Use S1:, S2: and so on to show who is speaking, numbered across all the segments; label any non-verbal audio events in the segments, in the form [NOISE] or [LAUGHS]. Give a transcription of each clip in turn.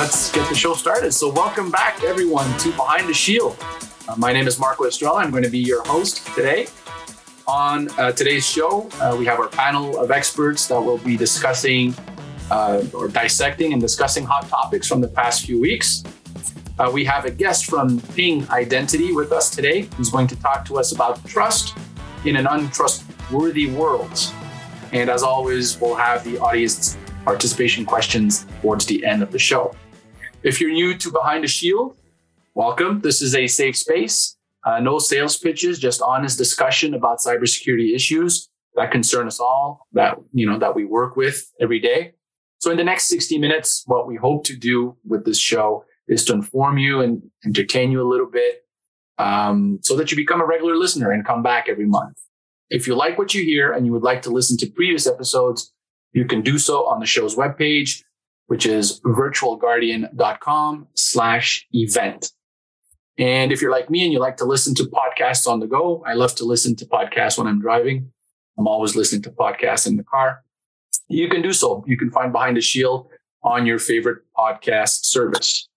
S1: let's get the show started. So, welcome back, everyone, to Behind the Shield. Uh, my name is Marco Estrella. I'm going to be your host today. On uh, today's show, uh, we have our panel of experts that will be discussing uh, or dissecting and discussing hot topics from the past few weeks. Uh, we have a guest from Ping Identity with us today who's going to talk to us about trust in an untrustworthy world. And as always, we'll have the audience participation questions towards the end of the show. If you're new to Behind the Shield, welcome. This is a safe space. Uh, no sales pitches, just honest discussion about cybersecurity issues that concern us all, that you know that we work with every day. So in the next 60 minutes, what we hope to do with this show is to inform you and entertain you a little bit um, so that you become a regular listener and come back every month. If you like what you hear and you would like to listen to previous episodes, you can do so on the show's webpage which is virtualguardian.com slash event. And if you're like me and you like to listen to podcasts on the go, I love to listen to podcasts when I'm driving. I'm always listening to podcasts in the car. You can do so. You can find Behind the Shield on your favorite podcast service.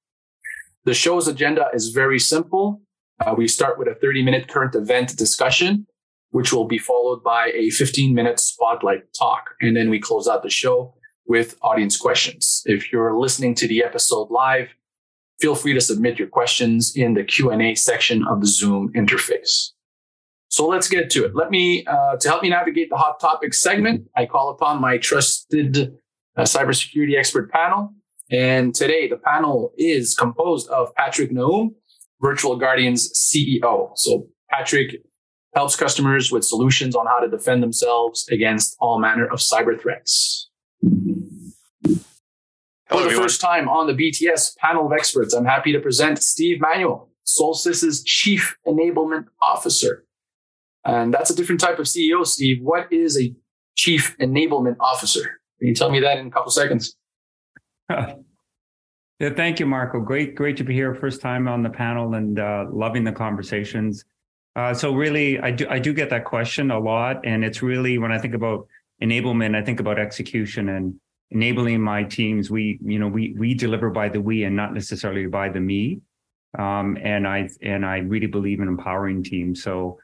S1: The show's agenda is very simple. Uh, we start with a 30 minute current event discussion, which will be followed by a 15 minute spotlight talk. And then we close out the show with audience questions. If you're listening to the episode live, feel free to submit your questions in the Q&A section of the Zoom interface. So let's get to it. Let me, uh, to help me navigate the hot topic segment, I call upon my trusted uh, cybersecurity expert panel. And today the panel is composed of Patrick Naoum, Virtual Guardian's CEO. So Patrick helps customers with solutions on how to defend themselves against all manner of cyber threats. For the first time on the BTS panel of experts, I'm happy to present Steve Manuel, Solstice's Chief Enablement Officer. And that's a different type of CEO, Steve. What is a Chief Enablement Officer? Can you tell me that in a couple seconds?
S2: [LAUGHS] yeah, thank you, Marco. Great, great to be here. First time on the panel and uh, loving the conversations. Uh, so really, I do I do get that question a lot, and it's really when I think about enablement, I think about execution and enabling my teams. We, you know, we we deliver by the we and not necessarily by the me. Um, and I and I really believe in empowering teams. So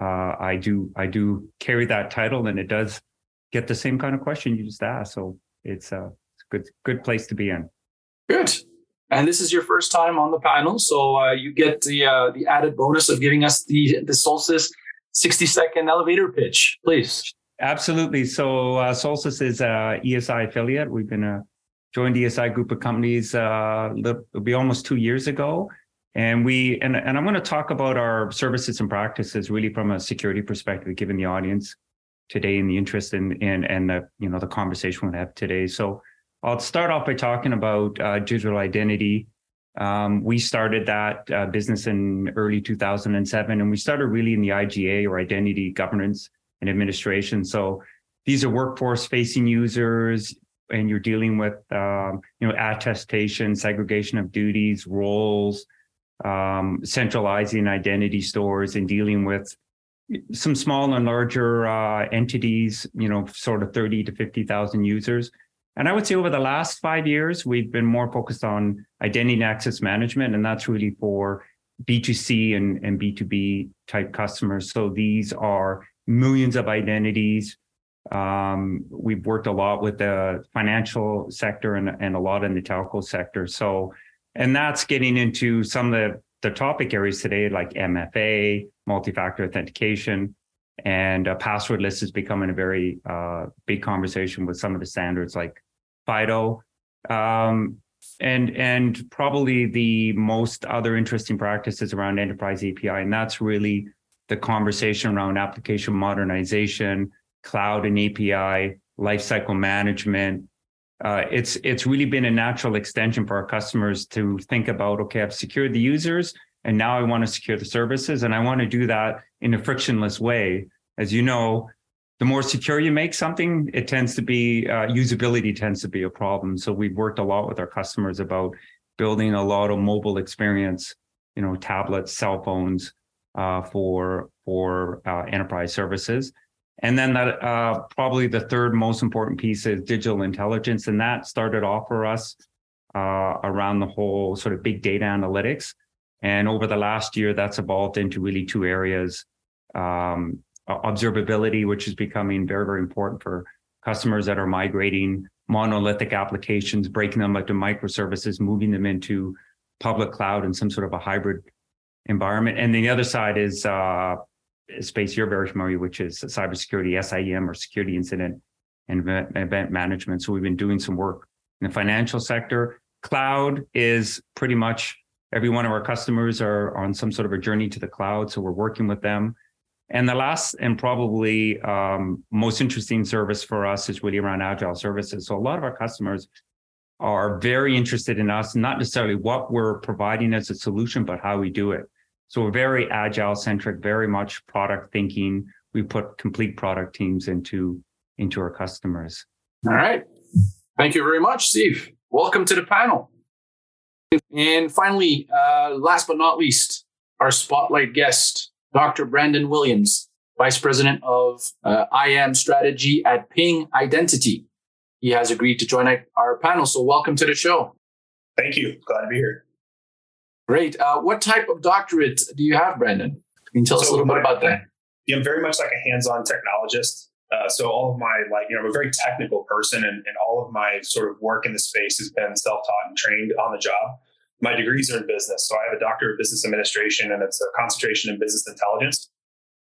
S2: uh, I do I do carry that title, and it does get the same kind of question you just asked. So it's uh, a, good good place to be in.
S1: Good. And this is your first time on the panel, so uh, you get the uh, the added bonus of giving us the the Solstice sixty second elevator pitch, please.
S2: Absolutely. So uh, Solstice is a ESI affiliate. We've been a joined ESI group of companies. Uh, it'll be almost two years ago, and we and and I'm going to talk about our services and practices really from a security perspective, given the audience today and the interest in in and the you know the conversation we have today. So I'll start off by talking about uh, digital identity. Um, we started that uh, business in early 2007, and we started really in the IGA or identity governance and administration. So these are workforce facing users, and you're dealing with um, you know attestation, segregation of duties, roles, um, centralizing identity stores, and dealing with some small and larger uh, entities. You know, sort of thirty to fifty thousand users. And I would say over the last five years, we've been more focused on identity and access management, and that's really for B2C and, and B2B type customers. So these are millions of identities. Um, we've worked a lot with the financial sector and, and a lot in the telco sector. So, and that's getting into some of the, the topic areas today, like MFA, multi-factor authentication, and password uh, passwordless is becoming a very uh, big conversation with some of the standards like FIDO. Um, and and probably the most other interesting practices around enterprise API, and that's really the conversation around application modernization, cloud and API, lifecycle management. Uh, it's it's really been a natural extension for our customers to think about. Okay, I've secured the users, and now I want to secure the services, and I want to do that in a frictionless way. As you know, the more secure you make something, it tends to be uh, usability tends to be a problem. So we've worked a lot with our customers about building a lot of mobile experience, you know, tablets, cell phones, uh, for for uh, enterprise services. And then that uh, probably the third most important piece is digital intelligence, and that started off for us uh, around the whole sort of big data analytics. And over the last year, that's evolved into really two areas: um, observability, which is becoming very very important for customers that are migrating monolithic applications, breaking them up to microservices, moving them into public cloud and some sort of a hybrid environment. And the other side is uh, space you're very familiar, which is cybersecurity, SIEM or security incident and event management. So we've been doing some work in the financial sector. Cloud is pretty much every one of our customers are on some sort of a journey to the cloud. So we're working with them. And the last and probably um, most interesting service for us is really around agile services. So a lot of our customers are very interested in us, not necessarily what we're providing as a solution, but how we do it. So we're very agile centric, very much product thinking. We put complete product teams into into our customers.
S1: All right. Thank you very much, Steve. Welcome to the panel. And finally, uh, last but not least, our spotlight guest, Dr. Branden Williams, Vice President of uh, IAM Strategy at Ping Identity he has agreed to join our panel. So, welcome to the show.
S3: Thank you. Glad to be here.
S1: Great. Uh, what type of doctorate do you have, Branden? Can you tell so us a little bit about that? Yeah,
S3: I'm very much like a hands-on technologist. Uh, so all of my like, you know, I'm a very technical person, and, and all of my sort of work in the space has been self-taught and trained on the job. My degrees are in business, so I have a Doctor of business administration, and it's a concentration in business intelligence,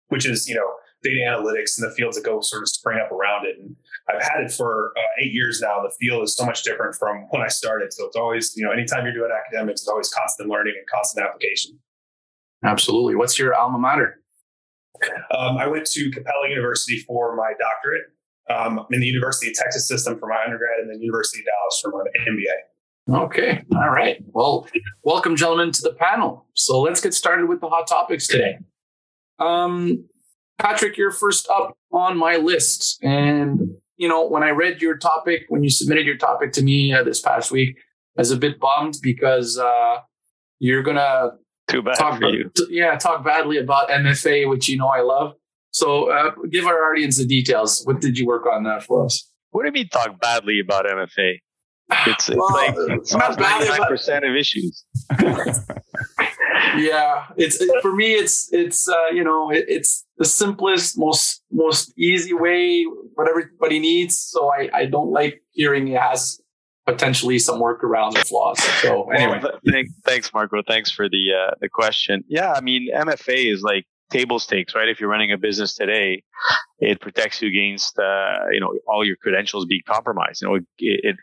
S3: which is you know data analytics and the fields that go sort of spring up around it. And I've had it for uh, eight years now. The field is so much different from when I started. So it's always, you know, anytime you're doing academics, it's always constant learning and constant application.
S1: Absolutely. What's your alma mater?
S3: Um, I went to Capella University for my doctorate um, in the University of Texas system for my undergrad and then University of Dallas for my
S1: MBA. Okay. All right. Well, welcome, gentlemen, to the panel. So let's get started with the hot topics today. Um, Patrick, you're first up on my list. And you know, when I read your topic, when you submitted your topic to me uh, this past week, I was a bit bummed because uh, you're gonna talk,
S4: you.
S1: yeah, talk badly about MFA, which you know I love. So uh, give our audience the details. What did you work on that uh, for us?
S4: What do you mean talk badly about MFA? It's, it's well, like it's not ninety nine percent of issues. [LAUGHS]
S1: yeah, it's it, for me. It's it's uh, you know it, it's the simplest, most most easy way what everybody needs. So I I don't like hearing it has potentially some around the flaws. So anyway, well,
S4: th- thanks, Marco. Thanks for the uh, the question. Yeah, I mean MFA is like table stakes, right? If you're running a business today, it protects you against, uh, you know, all your credentials being compromised. You know, it,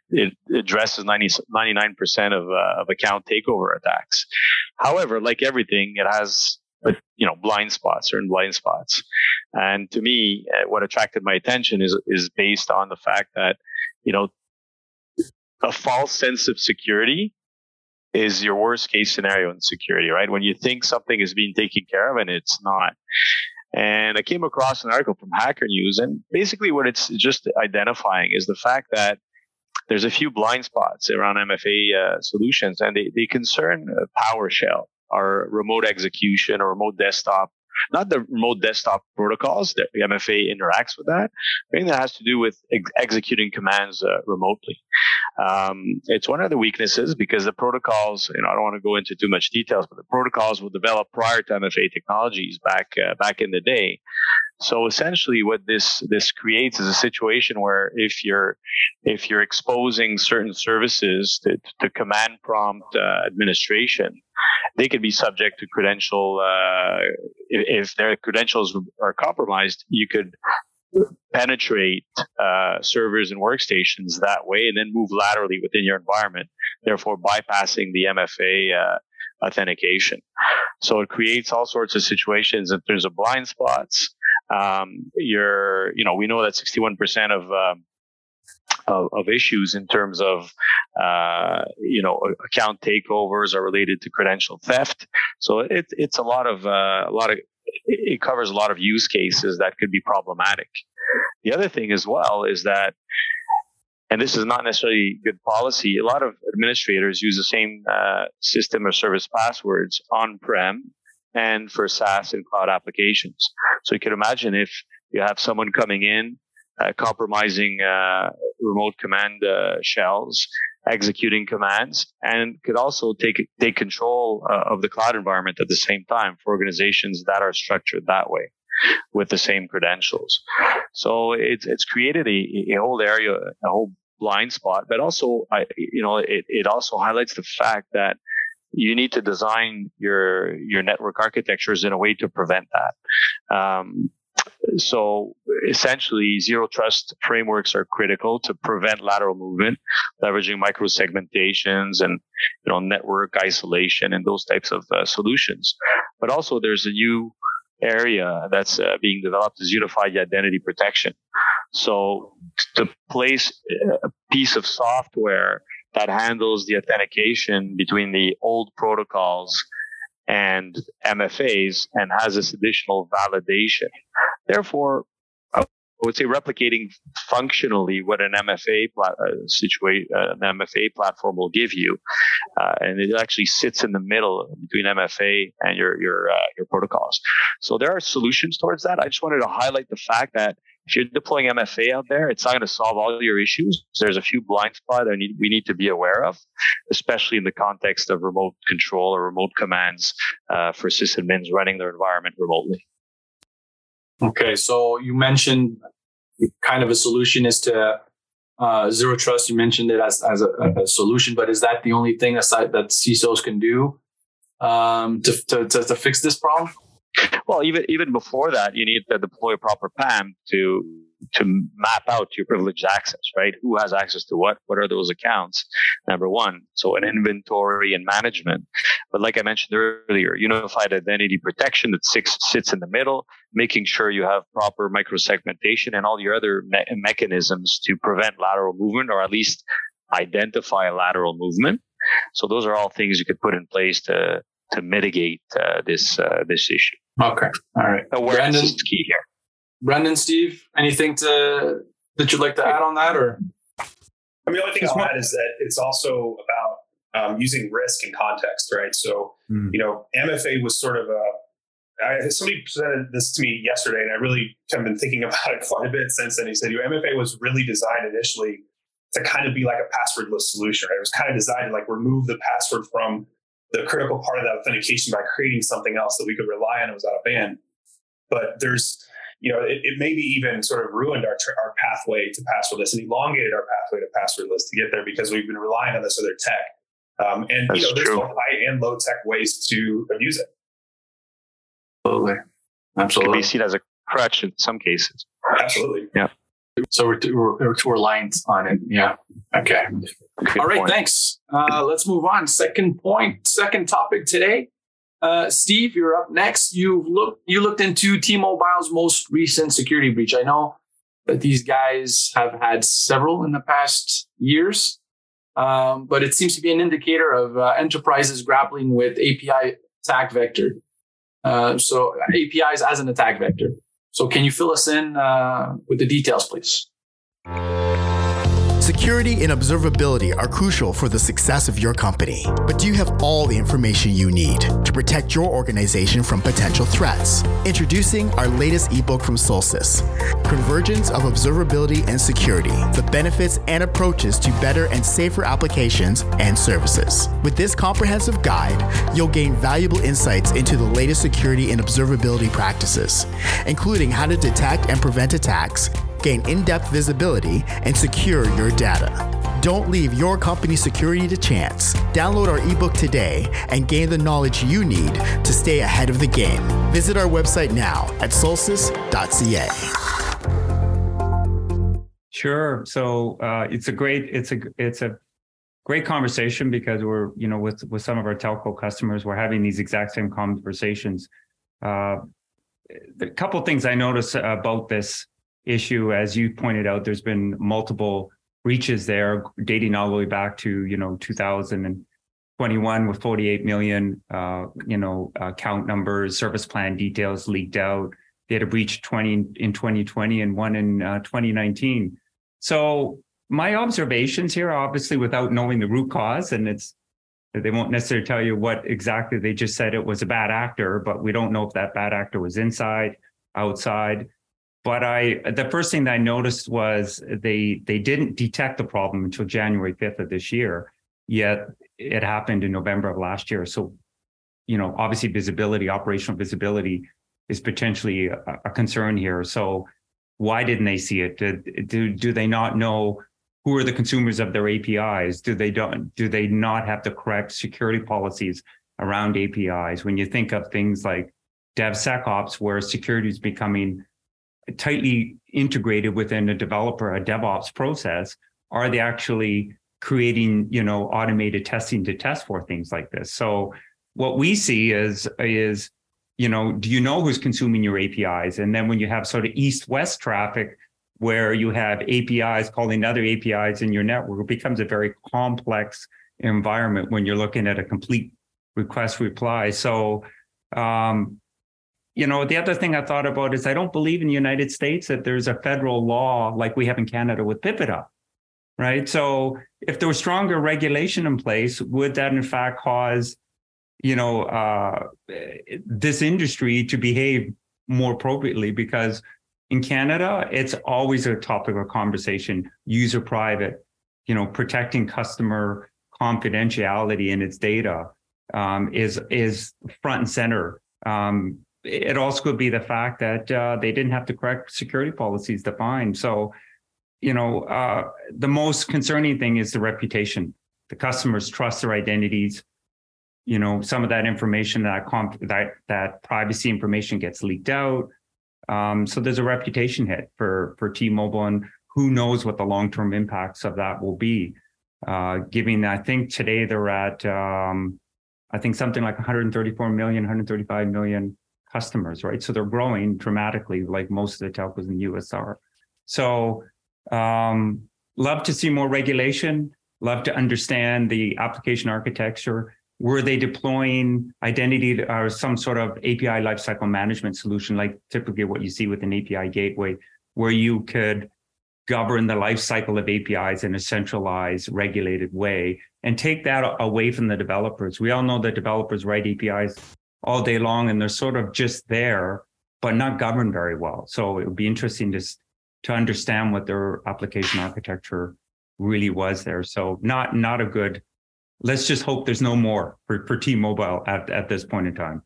S4: it, it addresses 90, 99% of, uh, of account takeover attacks. However, like everything, it has, uh, you know, blind spots, certain blind spots. And to me, uh, what attracted my attention is, is based on the fact that, you know, a false sense of security is your worst case scenario in security, right? When you think something is being taken care of and it's not. And I came across an article from Hacker News, and basically what it's just identifying is the fact that there's a few blind spots around MFA uh, solutions, and they, they concern uh, PowerShell or remote execution or remote desktop not the remote desktop protocols that MFA interacts with that. Anything that has to do with ex- executing commands uh, remotely. Um, it's one of the weaknesses because the protocols, you know, I don't want to go into too much details, but the protocols were developed prior to MFA technologies back uh, back in the day. So essentially, what this this creates is a situation where if you're if you're exposing certain services to, to command prompt uh, administration, they could be subject to credential. Uh, if, if, their credentials are compromised, you could penetrate uh, servers and workstations that way and then move laterally within your environment, therefore bypassing the MFA uh, authentication. So it creates all sorts of situations in terms of blind spots. Um, you're, you know, we know that 61% of, um, of, of, issues in terms of, uh, you know, account takeovers are related to credential theft. So it, it's a lot of, uh, a lot of it covers a lot of use cases that could be problematic. The other thing as well is that, and this is not necessarily good policy, a lot of administrators use the same uh, system or service passwords on prem and for SaaS and cloud applications. So you can imagine if you have someone coming in uh, compromising uh, remote command uh, shells, executing commands, and could also take take control of the cloud environment at the same time for organizations that are structured that way with the same credentials. So it's it's created a, a whole area, a whole blind spot, but also I, you know it, it also highlights the fact that you need to design your your network architectures in a way to prevent that. Um, so essentially, zero trust frameworks are critical to prevent lateral movement, leveraging micro segmentations and you know network isolation and those types of uh, solutions. But also, there's a new area that's uh, being developed is unified identity protection. So to place a piece of software that handles the authentication between the old protocols and MFAs and has this additional validation Therefore, I would say replicating functionally what an MFA plat- uh, uh, an MFA platform will give you, uh, and it actually sits in the middle between MFA and your your uh, your protocols. So there are solutions towards that. I just wanted to highlight the fact that if you're deploying MFA out there, it's not going to solve all your issues. There's a few blind spots that we need to be aware of, especially in the context of remote control or remote commands uh, for sysadmins running their environment remotely.
S1: Okay, so you mentioned kind of a solution is to uh, zero trust. You mentioned it as as a, a, mm-hmm. solution, but is that the only thing aside that CISOs can do um, to, to, to, to fix this problem?
S4: Well, even even before that, you need to deploy proper PAM to to map out your privileged access, right? Who has access to what? What are those accounts? Number one. So an inventory and management. But like I mentioned earlier, unified identity protection that six, sits in the middle, making sure you have proper microsegmentation and all your other me- mechanisms to prevent lateral movement or at least identify lateral movement. So those are all things you could put in place to to mitigate uh, this uh, this issue.
S1: Okay, all right. Awareness Branden, is key here. Brendan, Steve, anything to that you'd like to add on that, or? I
S3: mean, the only thing I'll add is that it's also about um, using risk and context, right? So, mm. you know, MFA was sort of a I, somebody presented this to me yesterday, and I really have been thinking [LAUGHS] about it quite a bit since then. He said, "Your MFA was really designed initially to kind of be like a passwordless solution. Right? It was kind of designed to like remove the password from the critical part of that authentication by creating something else that we could rely on. It was out of band, but there's you know, it, it maybe even sort of ruined our, our pathway to passwordless and elongated our pathway to passwordless to get there because we've been relying on this other tech. Um, and That's you know, there's both high and low tech ways to abuse it.
S4: Absolutely, absolutely. It can be seen as a crutch in some cases.
S3: Absolutely. Yeah.
S1: So we're, we're, we reliant on it. Yeah. Okay. Good All right. Point. Thanks. Uh, let's move on. Second point. Second topic today uh, Steve, you're up next. You've looked you looked into T-Mobile's most recent security breach. I know that these guys have had several in the past years, um, but it seems to be an indicator of uh, enterprises grappling with API attack vector. Uh, so APIs as an attack vector. So can you fill us in uh, with the details, please?
S5: Security and observability are crucial for the success of your company. But do you have all the information you need to protect your organization from potential threats? Introducing our latest ebook from Solstice Convergence of Observability and Security The Benefits and Approaches to Better and Safer Applications and Services. With this comprehensive guide, you'll gain valuable insights into the latest security and observability practices, including how to detect and prevent attacks gain in depth visibility, and secure your data. Don't leave your company's security to chance. Download our ebook today and gain the knowledge you need to stay ahead of the game. Visit our website now at
S2: solstice.ca. Sure. So uh, it's a great it's a it's a great conversation because we're you know with with some of our telco customers we're having these exact same conversations. Uh, a couple things I notice about this issue. As you pointed out, there's been multiple breaches there, dating all the way back to you know 2021 with 48 million uh, you know account numbers, service plan details leaked out. They had a breach 20 in 2020 and one in uh, 2019. So my observations here, obviously, without knowing the root cause, and it's they won't necessarily tell you what exactly they just said it was a bad actor, but we don't know if that bad actor was inside, outside but I the first thing that I noticed was they they didn't detect the problem until January 5th of this year. Yet it happened in November of last year. So, you know, obviously visibility, operational visibility is potentially a, a concern here. So why didn't they see it? Did, do, do they not know who are the consumers of their APIs? Do they don't do they not have the correct security policies around APIs? When you think of things like DevSecOps, where security is becoming tightly integrated within a developer, a DevOps process? Are they actually creating, you know, automated testing to test for things like this? So what we see is is you know, do you know who's consuming your APIs? And then when you have sort of east-west traffic where you have APIs calling other APIs in your network, it becomes a very complex environment when you're looking at a complete request reply. So um, you know, the other thing I thought about is I don't believe in the United States that there's a federal law like we have in Canada with PIPEDA, right? So if there was stronger regulation in place, would that in fact cause, you know, uh, this industry to behave more appropriately? Because in Canada, it's always a topic of conversation, user private, you know, protecting customer confidentiality in its data um, is is front and center um, it also could be the fact that uh, they didn't have the correct security policies defined. So, you know, uh, the most concerning thing is the reputation. The customers trust their identities. You know, some of that information that comp- that that privacy information gets leaked out. Um, so there's a reputation hit for for T-Mobile, and who knows what the long-term impacts of that will be. Uh, giving, I think today they're at, um, I think something like 134 million, 135 million customers, right? So they're growing dramatically, like most of the telcos in the US are. So um, love to see more regulation, love to understand the application architecture. Were they deploying identity or uh, some sort of API lifecycle management solution, like typically what you see with an API gateway, where you could govern the lifecycle of APIs in a centralized, regulated way and take that away from the developers? We all know that developers write APIs all day long and they're sort of just there, but not governed very well. So it would be interesting to, to understand what their application architecture really was there. So not, not a good, let's just hope there's no more for, for T-Mobile at, at this point in time.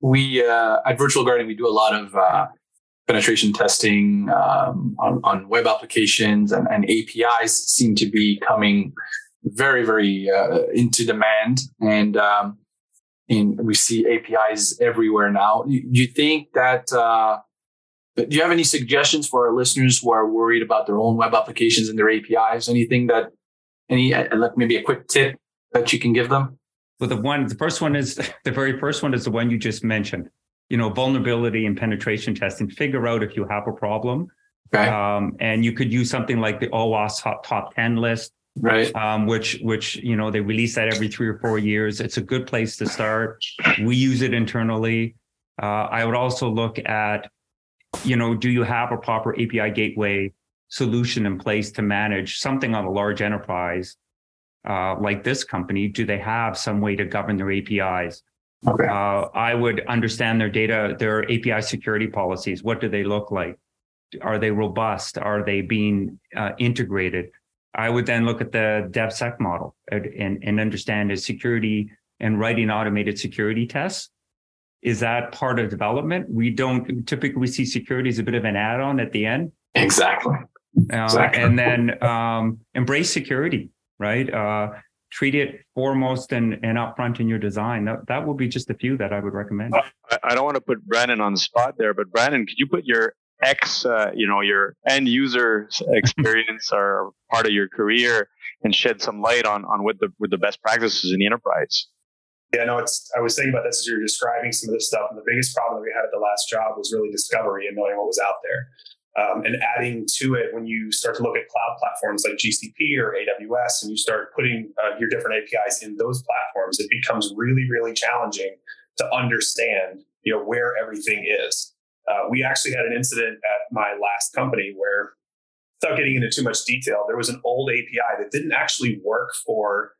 S1: We, uh, at Virtual Guardian, we do a lot of, uh, penetration testing um, on, on, web applications and, and, APIs seem to be coming very, very uh, into demand. And um, and we see APIs everywhere now. Do you think that? Uh, do you have any suggestions for our listeners who are worried about their own web applications and their APIs? Anything that, any uh, uh, like maybe a quick tip that you can give them?
S2: Well, the one, the first one is [LAUGHS] the very first one is the one you just mentioned. You know, vulnerability and penetration testing. Figure out if you have a problem, okay. um, and you could use something like the OWASP top, top ten list right um, which which you know they release that every three or four years it's a good place to start we use it internally uh, i would also look at you know do you have a proper api gateway solution in place to manage something on a large enterprise uh, like this company do they have some way to govern their apis okay. Uh, i would understand their data their api security policies what do they look like are they robust are they being uh, integrated I would then look at the DevSec model and, and understand is security and writing automated security tests. Is that part of development? We don't typically see security as a bit of an add on at the end.
S1: Exactly.
S2: Uh, exactly. And then um, embrace security, right? Uh, treat it foremost and, and upfront in your design. That, that would be just a few that I would recommend.
S4: I, I don't want to put Branden on the spot there, but Branden, could you put your X, uh, you know, your end user [LAUGHS] experience or part of your career and shed some light on, on what the, with the best practices in the enterprise.
S3: Yeah, no, it's, I was thinking about this as you are describing some of this stuff. And the biggest problem that we had at the last job was really discovery and knowing what was out there. Um, and adding to it when you start to look at cloud platforms like GCP or AWS and you start putting uh, your different APIs in those platforms, it becomes really, really challenging to understand you know where everything is. Uh, we actually had an incident at my last company where, without getting into too much detail, there was an old API that didn't actually work for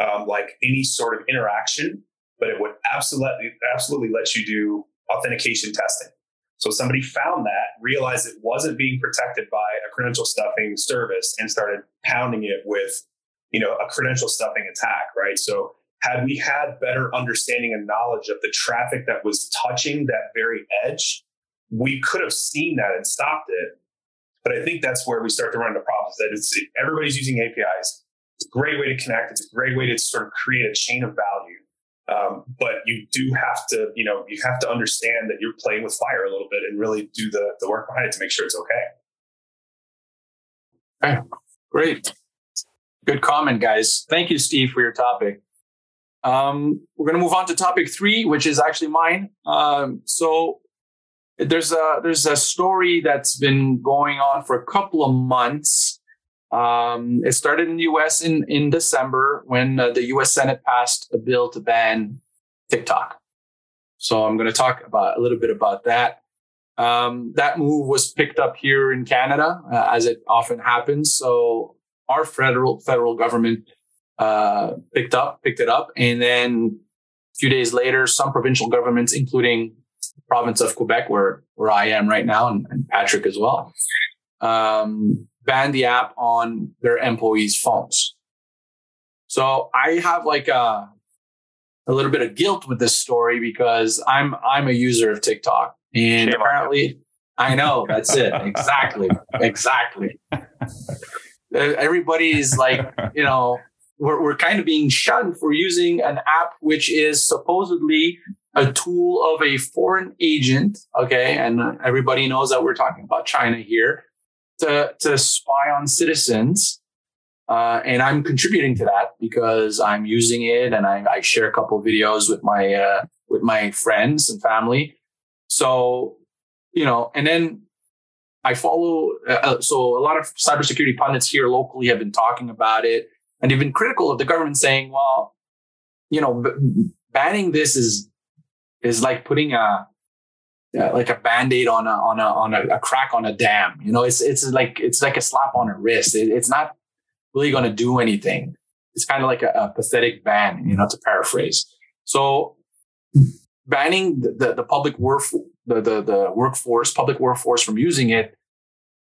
S3: um, like any sort of interaction, but it would absolutely absolutely let you do authentication testing. So somebody found that, realized it wasn't being protected by a credential stuffing service, and started pounding it with, you know, a credential stuffing attack. Right. So had we had better understanding and knowledge of the traffic that was touching that very edge we could have seen that and stopped it. But I think that's where we start to run into problems that it's everybody's using APIs. It's a great way to connect. It's a great way to sort of create a chain of value. Um, but you do have to, you know, you have to understand that you're playing with fire a little bit and really do the, the work behind it to make sure it's
S1: okay. Okay, great. Good comment, guys. Thank you, Steve, for your topic. Um, we're going to move on to topic three, which is actually mine. Um, so there's a there's a story that's been going on for a couple of months. Um, it started in the U.S. in in December when uh, the U.S. Senate passed a bill to ban TikTok. So I'm going to talk about a little bit about that. Um, that move was picked up here in Canada, uh, as it often happens. So our federal federal government uh, picked up picked it up, and then a few days later, some provincial governments, including province of Quebec, where where I am right now, and, and Patrick as well, um, banned the app on their employees' phones. So I have like a a little bit of guilt with this story because I'm I'm a user of TikTok, and Shame apparently I know that's it [LAUGHS] exactly exactly. Uh, Everybody's like you know we're, we're kind of being shunned for using an app which is supposedly a tool of a foreign agent, okay, and everybody knows that we're talking about China here, to, to spy on citizens. Uh, and I'm contributing to that because I'm using it and I, I share a couple videos with my uh, with my friends and family. So, you know, and then I follow. Uh, uh so a lot of cybersecurity pundits here locally have been talking about it and they've been critical of the government, saying, "Well, you know, b- banning this is is like putting a uh, like a band-aid on a on a on a, a, crack on a dam you know it's it's like it's like a slap on a wrist it, it's not really going to do anything it's kind of like a, a, pathetic ban you know to paraphrase so banning the, the, the public work the, the the workforce public workforce from using it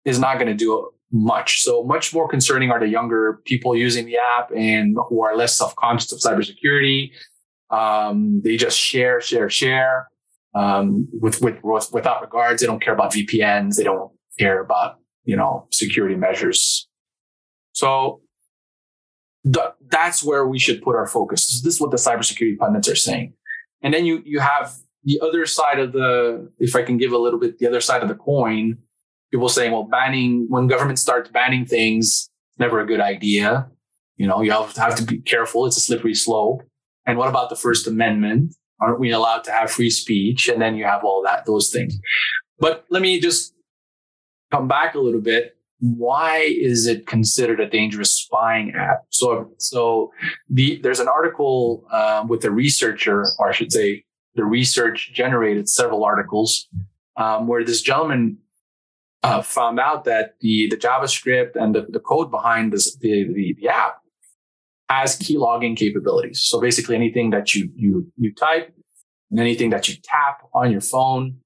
S1: is not going to do much so much more concerning are the younger people using the app and who are less self-conscious of cybersecurity um, they just share, share, share um, with, with, without regards. They don't care about VPNs. They don't care about you know security measures. So th- that's where we should put our focus. This is what the cybersecurity pundits are saying. And then you you have the other side of the, if I can give a little bit, the other side of the coin. People saying, well, banning when government starts banning things, never a good idea. You know, you have to be careful. It's a slippery slope. And what about the First Amendment? Aren't we allowed to have free speech? And then you have all that, those things. But let me just come back a little bit. Why is it considered a dangerous spying app? So, so the, there's an article um, with a researcher, or I should say, the research generated several articles um, where this gentleman uh, found out that the the JavaScript and the, the code behind this, the, the, the app has key logging capabilities. So basically anything that you, you, you type and anything that you tap on your phone,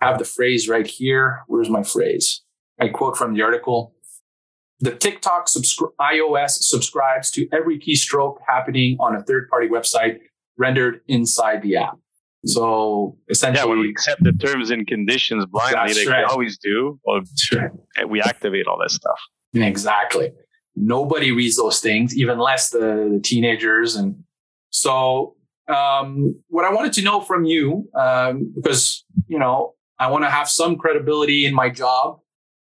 S1: have the phrase right here. Where's my phrase? I quote from the article. The TikTok subscri- iOS subscribes to every keystroke happening on a third party website rendered inside the app. So essentially,
S4: yeah, when we accept the terms and conditions blindly, like right. we always do, well, we activate all that stuff.
S1: Exactly. Nobody reads those things, even less the, the teenagers. And so, um, what I wanted to know from you, um, because you know, I want to have some credibility in my job,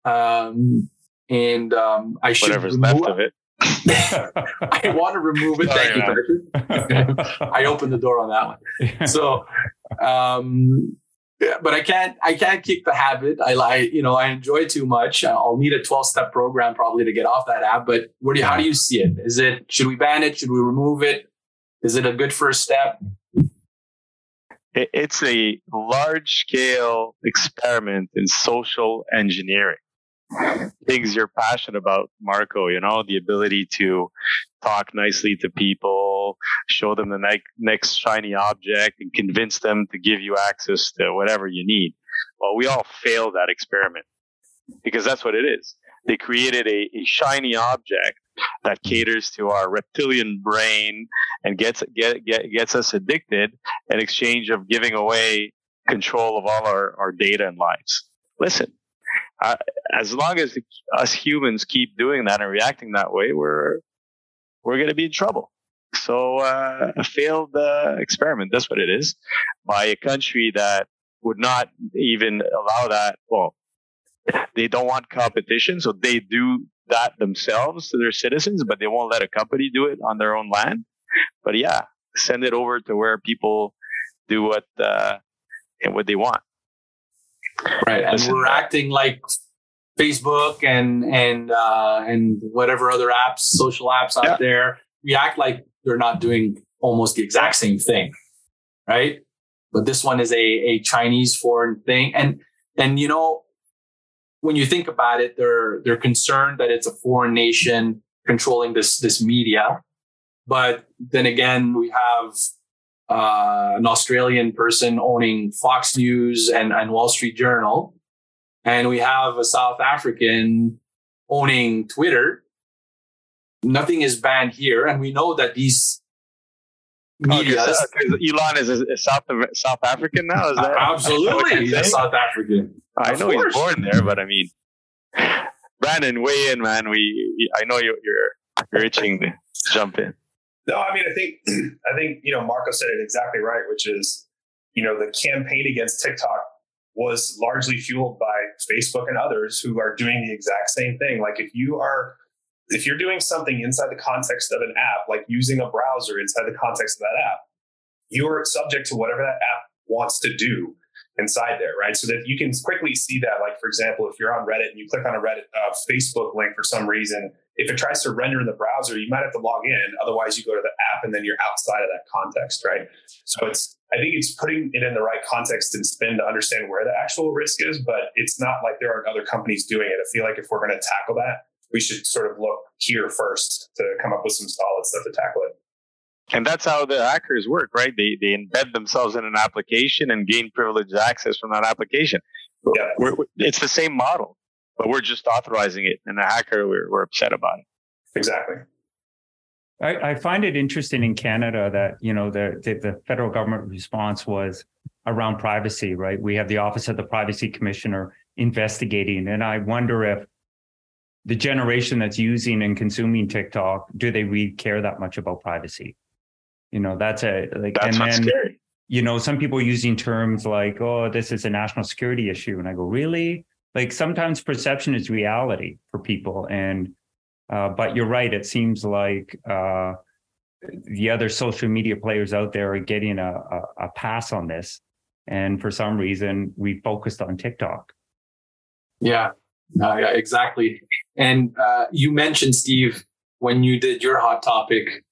S1: um, and um, I should
S4: whatever's remove- left of it. [LAUGHS]
S1: I want to remove it. Oh, Thank you, Patrick. [LAUGHS] [LAUGHS] I opened the door on that one. So, um, yeah, but I can't I can't kick the habit. I like you know I enjoy too much. Uh, I'll need a twelve step program probably to get off that app. But what do you, how do you see it? Is it should we ban it? Should we remove it? Is it a good first step?
S4: It's a large scale experiment in social engineering. Things you're passionate about, Marco. You know the ability to talk nicely to people, show them the ne- next shiny object, and convince them to give you access to whatever you need. Well, we all failed that experiment because that's what it is. They created a, a shiny object that caters to our reptilian brain and gets get, get, gets us addicted in exchange of giving away control of all our, our data and lives. Listen, uh, as long as us humans keep doing that and reacting that way, we're we're going to be in trouble. So uh, a failed uh, experiment. That's what it is. By a country that would not even allow that. Well, they don't want competition, so they do that themselves to their citizens, but they won't let a company do it on their own land. But yeah, send it over to where people do what uh, and what they want.
S1: Right, and Listen, we're acting like Facebook and and uh, and whatever other apps, social apps out yeah. there, we act like they're not doing almost the exact same thing, right? But this one is a a Chinese foreign thing, and and you know when you think about it, they're they're concerned that it's a foreign nation controlling this this media, but then again, we have uh, an Australian person owning Fox News and, and Wall Street Journal and we have a South African owning Twitter, nothing is banned here. And we know that these
S4: media. Oh, Elon is a, a South South African now. Is that [LAUGHS]
S1: absolutely? He's a South African.
S4: I of know course. he's born there, but I mean, Brandon, weigh in, man. We, we I know you're you're, you're itching to jump in.
S3: No, I mean, I think [CLEARS THROAT] I think you know Marco said it exactly right, which is you know the campaign against TikTok was largely fueled by Facebook and others who are doing the exact same thing. Like if you are if you're doing something inside the context of an app, like using a browser inside the context of that app, you're subject to whatever that app wants to do inside there, right? So that you can quickly see that, like, for example, if you're on Reddit and you click on a Reddit uh, Facebook link for some reason, if it tries to render in the browser, you might have to log in. Otherwise, you go to the app and then you're outside of that context, right? So it's, I think it's putting it in the right context and spin to understand where the actual risk is, but it's not like there aren't other companies doing it. I feel like if we're going to tackle that, we should sort of look here first to come up with some solid stuff to tackle it.
S4: And that's how the hackers work, right? They, they embed themselves in an application and gain privileged access from that application. Yeah. We're, it's the same model, but we're just authorizing it. And the hacker, we're, we're upset about it.
S3: Exactly.
S2: I, I, find it interesting in Canada that you know the, the, the federal government response was around privacy, right? We have the Office of the Privacy Commissioner investigating, and I wonder if the generation that's using and consuming TikTok do they really care that much about privacy? You know, that's a like that's and then scary. you know, some people using terms like, oh, this is a national security issue. And I go, really? Like sometimes perception is reality for people. And uh, but you're right, it seems like uh, the other social media players out there are getting a, a, a pass on this. And for some reason, we focused on TikTok.
S1: Yeah, uh, yeah, exactly. And uh, you mentioned Steve when you did your hot topic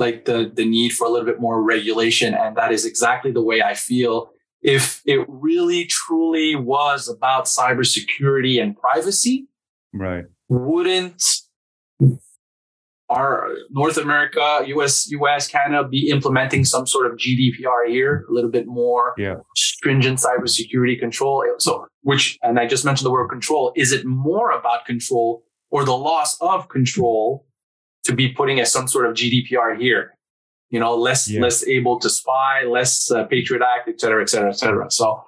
S1: like the the need for a little bit more regulation and that is exactly the way I feel if it really truly was about cybersecurity and privacy right wouldn't our North America, US, US, Canada be implementing some sort of GDPR here, a little bit more yeah. stringent cybersecurity control. So, which, and I just mentioned the word control, is it more about control or the loss of control to be putting as some sort of GDPR here. You know, less yeah. less able to spy, less uh, Patriot Act, et cetera, et cetera, et cetera. So,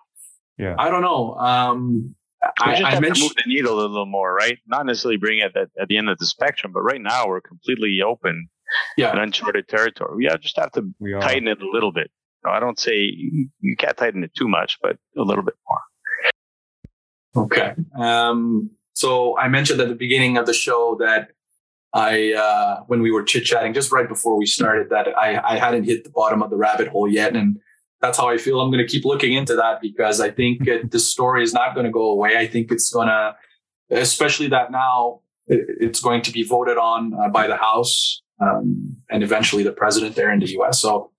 S1: yeah, I don't know. Um,
S4: I, just I have mentioned, to move the needle a little more, right? Not necessarily bring it at, at the end of the spectrum, but right now we're completely open yeah. and uncharted territory. We uh, just have to tighten it a little bit. No, I don't say you can't tighten it too much, but a little bit
S1: more. Okay. Um, so I mentioned at the beginning of the show that I uh, when we were chit chatting just right before we started that I, I hadn't hit the bottom of the rabbit hole yet, and that's how I feel. I'm going to keep looking into that because I think it, this story is not going to go away. I think it's going to, especially that now it's going to be voted on uh, by the House um, and eventually the president there in the U.S. So.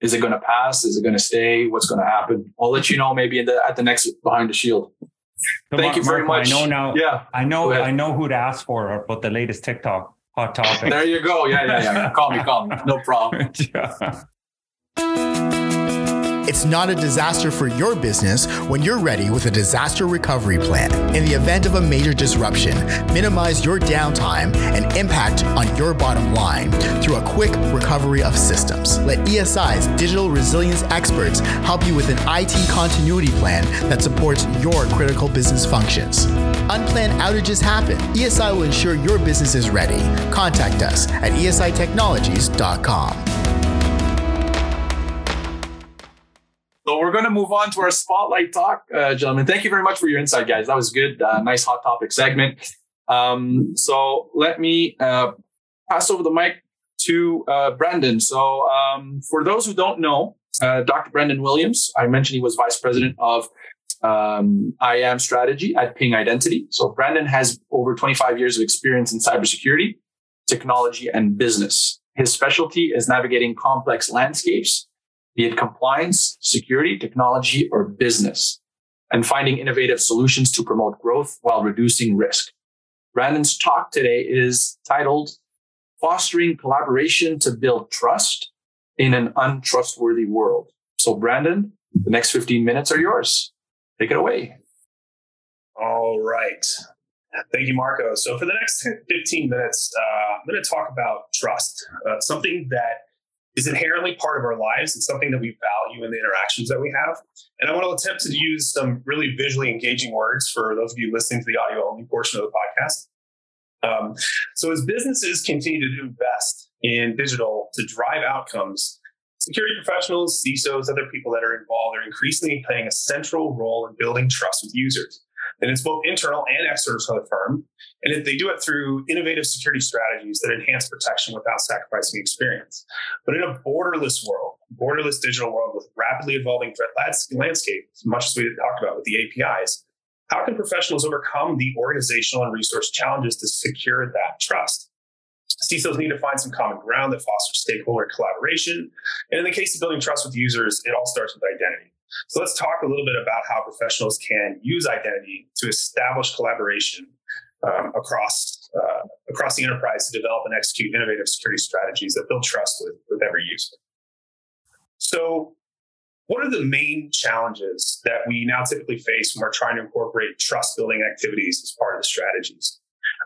S1: Is it going to pass? Is it going to stay? What's going to happen? I'll let you know maybe the, at the next behind the shield. So Thank Mark, you very Mark,
S2: much. I know now. Yeah. I know. I know who to ask for about the latest TikTok hot topic.
S1: there you go. Yeah, yeah, yeah. call me, call me. No problem.
S5: [LAUGHS] It's not a disaster for your business when you're ready with a disaster recovery plan. In the event of a major disruption, minimize your downtime and impact on your bottom line through a quick recovery of systems. Let ESI's digital resilience experts help you with an IT continuity plan that supports your critical business functions. Unplanned outages happen. ESI will ensure your business is ready. Contact us at esitechnologies.com.
S1: So we're going to move on to our spotlight talk, uh, gentlemen. Thank you very much for your insight, guys. That was good. Uh, nice hot topic segment. Um, so let me uh, pass over the mic to uh, Branden. So um, for those who don't know, uh, Dr. Branden Williams, I mentioned he was vice president of um, IAM strategy at Ping Identity. So Branden has over 25 years of experience in cybersecurity, technology, and business. His specialty is navigating complex landscapes be it compliance, security, technology, or business, and finding innovative solutions to promote growth while reducing risk. Branden's talk today is titled Fostering Collaboration to Build Trust in an Untrustworthy World. So, Branden, the next 15 minutes are yours. Take it away.
S3: All right. Thank you, Marco. So, for the next 15 minutes, uh, I'm going to talk about trust, uh, something that is inherently part of our lives. It's something that we value in the interactions that we have. And I want to attempt to use some really visually engaging words for those of you listening to the audio only portion of the podcast. Um, so, as businesses continue to invest in digital to drive outcomes, security professionals, CISOs, other people that are involved are increasingly playing a central role in building trust with users. And it's both internal and external to the firm. And they do it through innovative security strategies that enhance protection without sacrificing experience. But in a borderless world, borderless digital world with rapidly evolving threat landscape, as much as we talked about with the APIs, how can professionals overcome the organizational and resource challenges to secure that trust? CISOs need to find some common ground that fosters stakeholder collaboration. And in the case of building trust with users, it all starts with identity. So let's talk a little bit about how professionals can use identity to establish collaboration um, across uh, across the enterprise to develop and execute innovative security strategies that build trust with, with every user. So, what are the main challenges that we now typically face when we're trying to incorporate trust building activities as part of the strategies?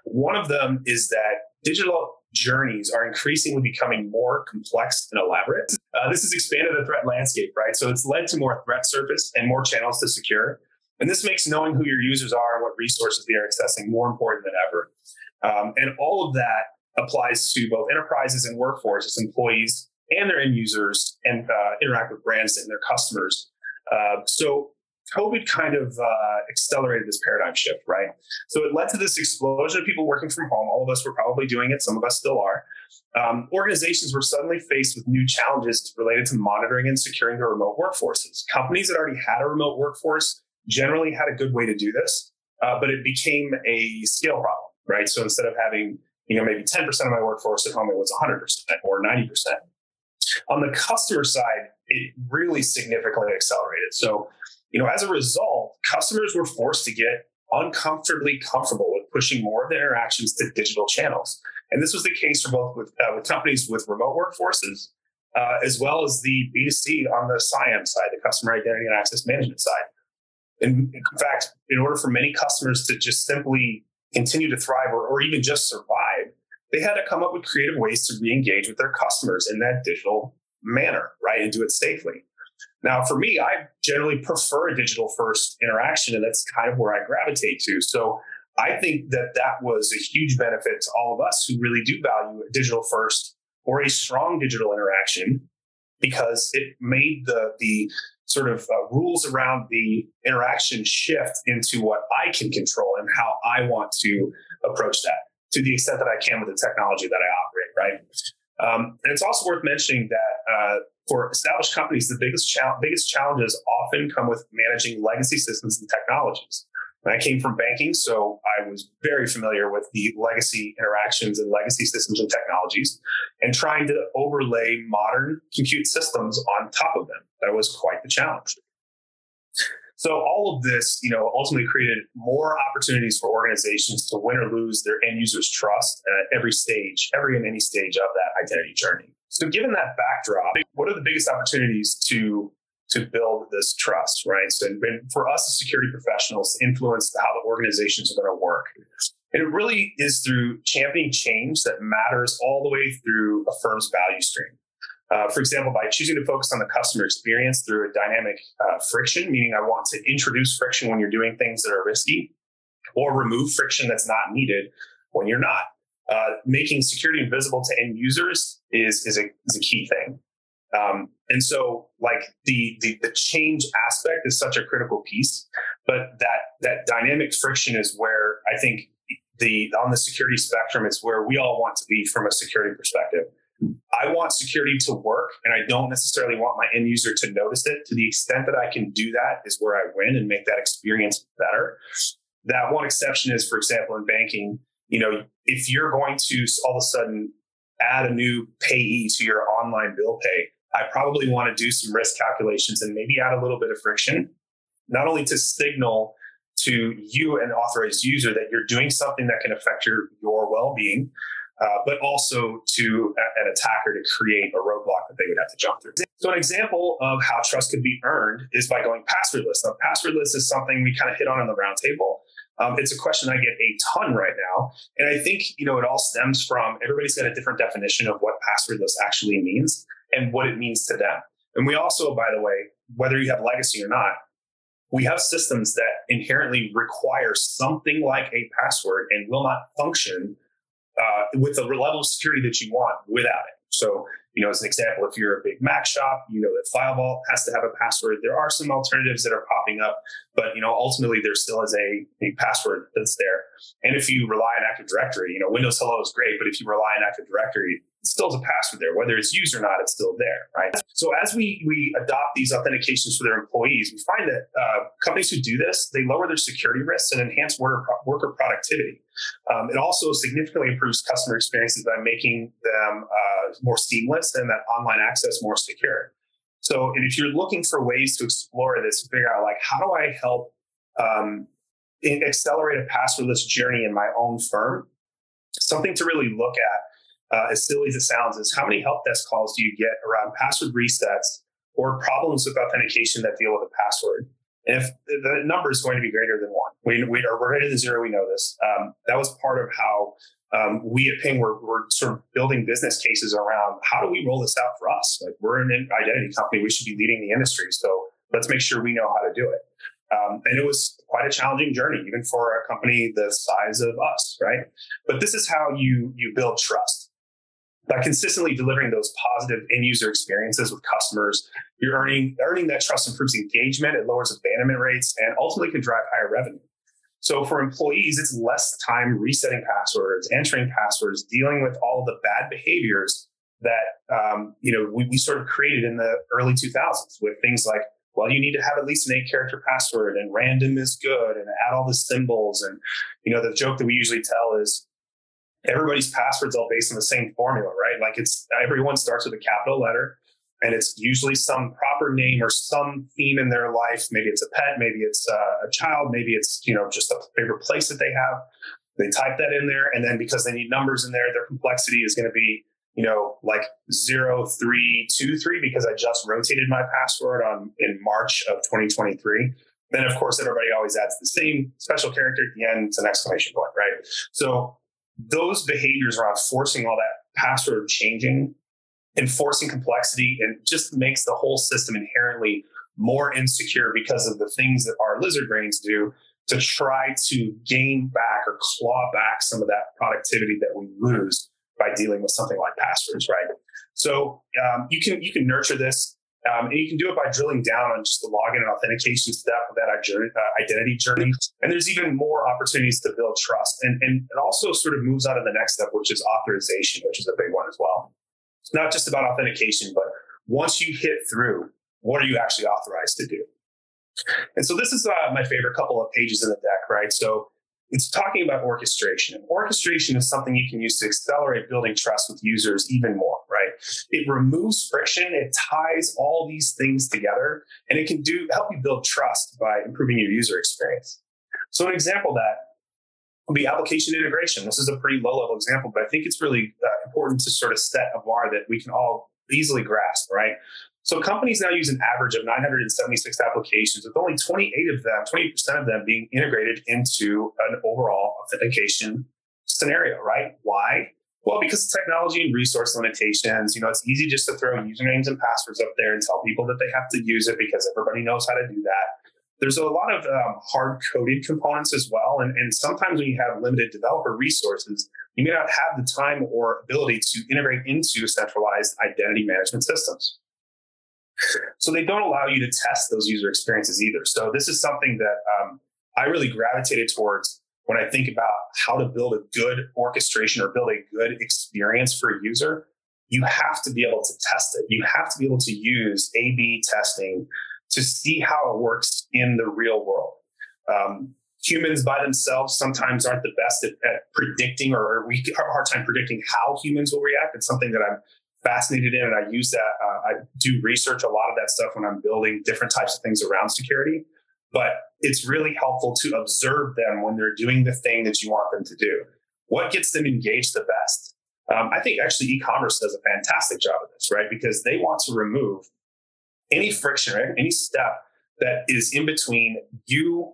S3: One of them is that digital journeys are increasingly becoming more complex and elaborate. Uh, this has expanded the threat landscape, right? So it's led to more threat surface and more channels to secure. And this makes knowing who your users are and what resources they are accessing more important than ever. Um, and all of that applies to both enterprises and workforces, employees and their end users, and uh, interact with brands and their customers. Uh, so COVID kind of uh, accelerated this paradigm shift, right? So it led to this explosion of people working from home. All of us were probably doing it. Some of us still are um, organizations were suddenly faced with new challenges related to monitoring and securing their remote workforces. Companies that already had a remote workforce generally had a good way to do this, uh, but it became a scale problem, right? So instead of having you know maybe 10% of my workforce at home, it was 100% or 90%. On the customer side, it really significantly accelerated. So you know, as a result, customers were forced to get uncomfortably comfortable with pushing more of their interactions to digital channels. And this was the case for both with, uh, with companies with remote workforces, uh, as well as the B2C on the CIAM side, the customer identity and access management side. And in fact, in order for many customers to just simply continue to thrive or, or even just survive, they had to come up with creative ways to re-engage with their customers in that digital manner, right? And do it safely. Now, for me, I generally prefer a digital first interaction, and that's kind of where I gravitate to. So I think that that was a huge benefit to all of us who really do value a digital first or a strong digital interaction because it made the the sort of uh, rules around the interaction shift into what I can control and how I want to approach that to the extent that I can with the technology that I operate, right? Um, and it's also worth mentioning that uh, for established companies, the biggest, cha- biggest challenges often come with managing legacy systems and technologies. And I came from banking, so I was very familiar with the legacy interactions and legacy systems and technologies and trying to overlay modern compute systems on top of them. That was quite the challenge. So all of this, you know, ultimately created more opportunities for organizations to win or lose their end users' trust at every stage, every and any stage of that identity journey. So given that backdrop, what are the biggest opportunities to to build this trust, right? So, and for us as security professionals, influence how the organizations are going to work. And it really is through championing change that matters all the way through a firm's value stream. Uh, for example, by choosing to focus on the customer experience through a dynamic uh, friction, meaning I want to introduce friction when you're doing things that are risky, or remove friction that's not needed when you're not. Uh, making security invisible to end users is, is, a, is a key thing. Um, and so like the, the, the change aspect is such a critical piece, but that that dynamic friction is where I think the on the security spectrum it's where we all want to be from a security perspective. I want security to work and I don't necessarily want my end user to notice it. To the extent that I can do that is where I win and make that experience better. That one exception is, for example, in banking, you know, if you're going to all of a sudden add a new payee to your online bill pay, I probably want to do some risk calculations and maybe add a little bit of friction, not only to signal to you, an authorized user, that you're doing something that can affect your, your well being, uh, but also to a, an attacker to create a roadblock that they would have to jump through. So, an example of how trust could be earned is by going passwordless. Now, passwordless is something we kind of hit on in the roundtable. Um, it's a question I get a ton right now, and I think you know it all stems from everybody's got a different definition of what passwordless actually means and what it means to them. And we also, by the way, whether you have legacy or not, we have systems that inherently require something like a password and will not function uh, with the level of security that you want without it. So, you know, as an example, if you're a big Mac shop, you know that FileVault has to have a password. There are some alternatives that are popping up, but you know, ultimately there still is a, a password that's there. And if you rely on Active Directory, you know, Windows Hello is great, but if you rely on Active Directory, still has a password there. Whether it's used or not, it's still there, right? So as we we adopt these authentications for their employees, we find that uh, companies who do this they lower their security risks and enhance worker worker productivity. Um, it also significantly improves customer experiences by making them uh, more seamless and that online access more secure. So, and if you're looking for ways to explore this, figure out like how do I help um, accelerate a passwordless journey in my own firm, something to really look at uh, as silly as it sounds, is how many help desk calls do you get around password resets or problems with authentication that deal with a password? And if the number is going to be greater than one, we, we are greater than zero, we know this. Um, that was part of how um, we at Ping were, were, sort of building business cases around how do we roll this out for us? Like we're an identity company, we should be leading the industry. So let's make sure we know how to do it. Um, and it was quite a challenging journey, even for a company the size of us, right? But this is how you you build trust by consistently delivering those positive end user experiences with customers, you're earning earning that trust improves engagement, it lowers abandonment rates, and ultimately can drive higher revenue. So for employees, it's less time resetting passwords, entering passwords, dealing with all the bad behaviors that um, you know we, we sort of created in the early 2000s with things like well you need to have at least an eight character password and random is good and add all the symbols and you know the joke that we usually tell is everybody's passwords all based on the same formula, right? Like it's everyone starts with a capital letter and it's usually some proper name or some theme in their life. Maybe it's a pet, maybe it's a, uh, a child, maybe it's, you know, just a favorite place that they have. They type that in there. And then because they need numbers in there, their complexity is going to be, you know, like zero, three, two, three, because I just rotated my password on in March of 2023 then of course everybody always adds the same special character at the end it's an exclamation point right so those behaviors around forcing all that password changing and forcing complexity and just makes the whole system inherently more insecure because of the things that our lizard brains do to try to gain back or claw back some of that productivity that we lose by dealing with something like passwords, right? So um, you can you can nurture this um, and you can do it by drilling down on just the login and authentication step of that uh, identity journey. And there's even more opportunities to build trust. And, and it also sort of moves on to the next step, which is authorization, which is a big one as well. It's not just about authentication, but once you hit through, what are you actually authorized to do? And so this is uh, my favorite couple of pages in the deck, right? So it's talking about orchestration. And orchestration is something you can use to accelerate building trust with users even more, right? It removes friction, it ties all these things together, and it can do help you build trust by improving your user experience. So an example that would be application integration. This is a pretty low level example, but I think it's really uh, important to sort of set a bar that we can all easily grasp, right? So companies now use an average of 976 applications, with only 28 of them, 20% of them being integrated into an overall authentication scenario, right? Why? Well, because of technology and resource limitations, you know, it's easy just to throw usernames and passwords up there and tell people that they have to use it because everybody knows how to do that. There's a lot of um, hard coded components as well. And, and sometimes when you have limited developer resources, you may not have the time or ability to integrate into centralized identity management systems. So they don't allow you to test those user experiences either. So this is something that um, I really gravitated towards when I think about how to build a good orchestration or build a good experience for a user. You have to be able to test it. You have to be able to use A/B testing to see how it works in the real world. Um, humans by themselves sometimes aren't the best at, at predicting or we have a hard time predicting how humans will react. It's something that I'm fascinated in, and I use that. Uh, I do research a lot of that stuff when I'm building different types of things around security. But it's really helpful to observe them when they're doing the thing that you want them to do. What gets them engaged the best? Um, I think actually e-commerce does a fantastic job of this, right? Because they want to remove any friction, right? any step that is in between you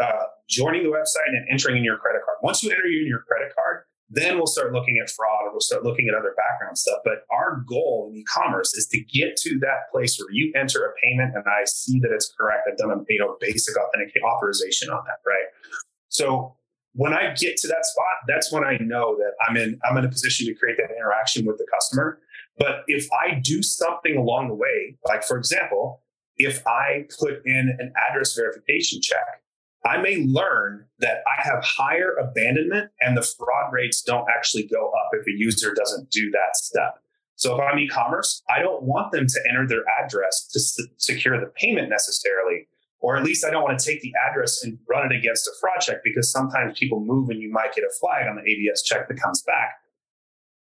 S3: uh, joining the website and entering in your credit card. Once you enter in your credit card, then we'll start looking at fraud or we'll start looking at other background stuff. But our goal in e-commerce is to get to that place where you enter a payment and I see that it's correct. I've done a you know basic authentication authorization on that, right? So when I get to that spot, that's when I know that I'm in I'm in a position to create that interaction with the customer. But if I do something along the way, like for example, if I put in an address verification check, I may learn that I have higher abandonment and the fraud rates don't actually go up if a user doesn't do that step. So if I'm e-commerce, I don't want them to enter their address to s- secure the payment necessarily, or at least I don't want to take the address and run it against a fraud check because sometimes people move and you might get a flag on the AVS check that comes back.